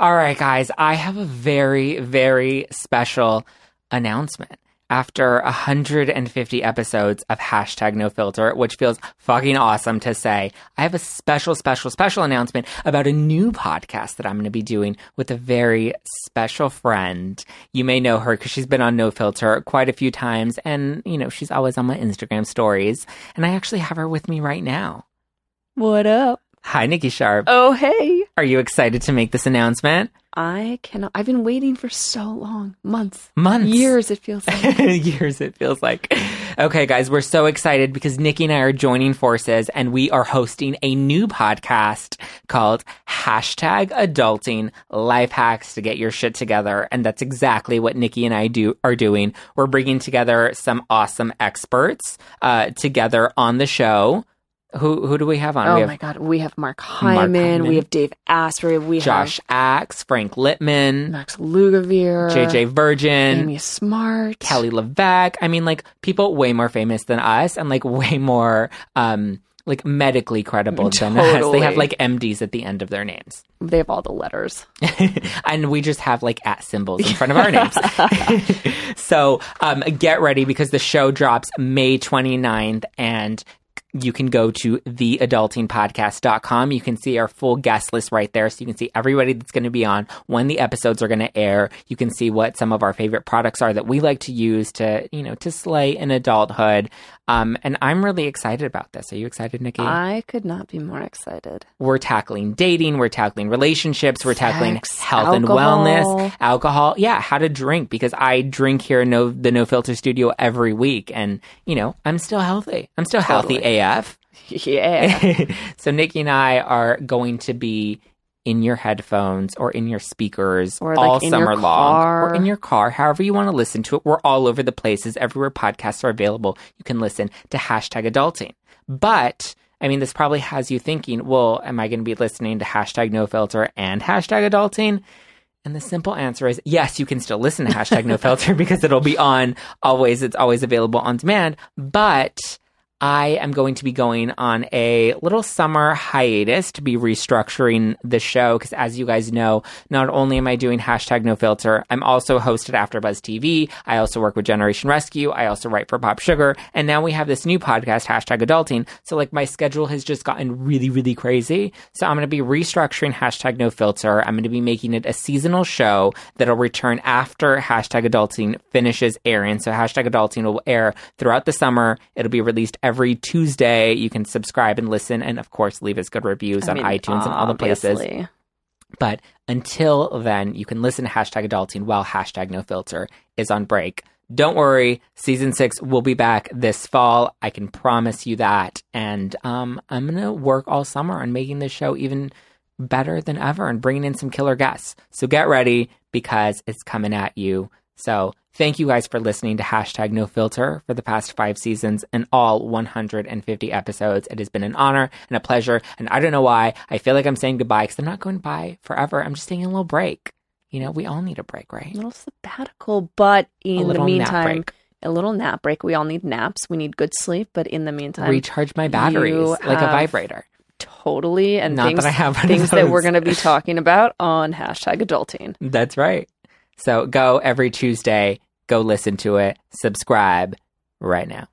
All right, guys, I have a very, very special announcement. After 150 episodes of hashtag no filter, which feels fucking awesome to say, I have a special, special, special announcement about a new podcast that I'm going to be doing with a very special friend. You may know her because she's been on No Filter quite a few times, and, you know, she's always on my Instagram stories. And I actually have her with me right now. What up? Hi, Nikki Sharp. Oh, hey. Are you excited to make this announcement? I cannot. I've been waiting for so long. Months. Months. Years, it feels like. Years, it feels like. Okay, guys, we're so excited because Nikki and I are joining forces and we are hosting a new podcast called Hashtag Adulting Life Hacks to Get Your Shit Together. And that's exactly what Nikki and I do are doing. We're bringing together some awesome experts uh, together on the show. Who who do we have on? oh we have my God. We have Mark Hyman. Hyman. We have Dave Asprey. We have Josh Axe, Frank Lipman, Max Lugavere. JJ Virgin, Amy Smart. Kelly LeVeque. I mean, like people way more famous than us and like way more um like medically credible than us. They have like MDs at the end of their names. They have all the letters. and we just have like at symbols in front of our names. so um, get ready because the show drops May 29th and you can go to theadultingpodcast.com. You can see our full guest list right there. So you can see everybody that's going to be on, when the episodes are going to air. You can see what some of our favorite products are that we like to use to, you know, to slay in adulthood. Um, and I'm really excited about this. Are you excited, Nikki? I could not be more excited. we're tackling dating, we're tackling relationships, we're tackling Sex, health and wellness, alcohol. Yeah, how to drink because I drink here in no, the No Filter Studio every week, and you know I'm still healthy. I'm still healthy AF. Yeah. so Nikki and I are going to be in your headphones or in your speakers Or, all summer long or in your car, however you want to listen to it. We're all over the places. Everywhere podcasts are available, you can listen to hashtag adulting. But I mean, this probably has you thinking, well, am I going to be listening to hashtag no filter and hashtag adulting? And the simple answer is yes, you can still listen to hashtag no filter because it'll be on always. It's always available on demand. But I am going to be going on a little summer hiatus to be restructuring the show because, as you guys know, not only am I doing hashtag no filter, I'm also hosted AfterBuzz TV. I also work with Generation Rescue. I also write for Pop Sugar, and now we have this new podcast, hashtag Adulting. So, like, my schedule has just gotten really, really crazy. So, I'm going to be restructuring hashtag no filter. I'm going to be making it a seasonal show that'll return after hashtag Adulting finishes airing. So, hashtag Adulting will air throughout the summer. It'll be released every Tuesday. You can subscribe and listen, and of course, leave us good reviews I on mean, iTunes and all the places. But until then, you can listen to hashtag adulting while hashtag no filter is on break. Don't worry, season six will be back this fall. I can promise you that. And um, I'm going to work all summer on making this show even better than ever and bringing in some killer guests. So get ready because it's coming at you. So thank you guys for listening to hashtag no filter for the past five seasons and all 150 episodes. It has been an honor and a pleasure. And I don't know why I feel like I'm saying goodbye because I'm not going by forever. I'm just taking a little break. You know, we all need a break, right? A little sabbatical, but in the meantime, a little nap break. We all need naps. We need good sleep, but in the meantime, Recharge my batteries like a vibrator. totally and Not that things, I have things that we're going to be talking about on hashtag adulting. That's right. So go every Tuesday, go listen to it, subscribe right now.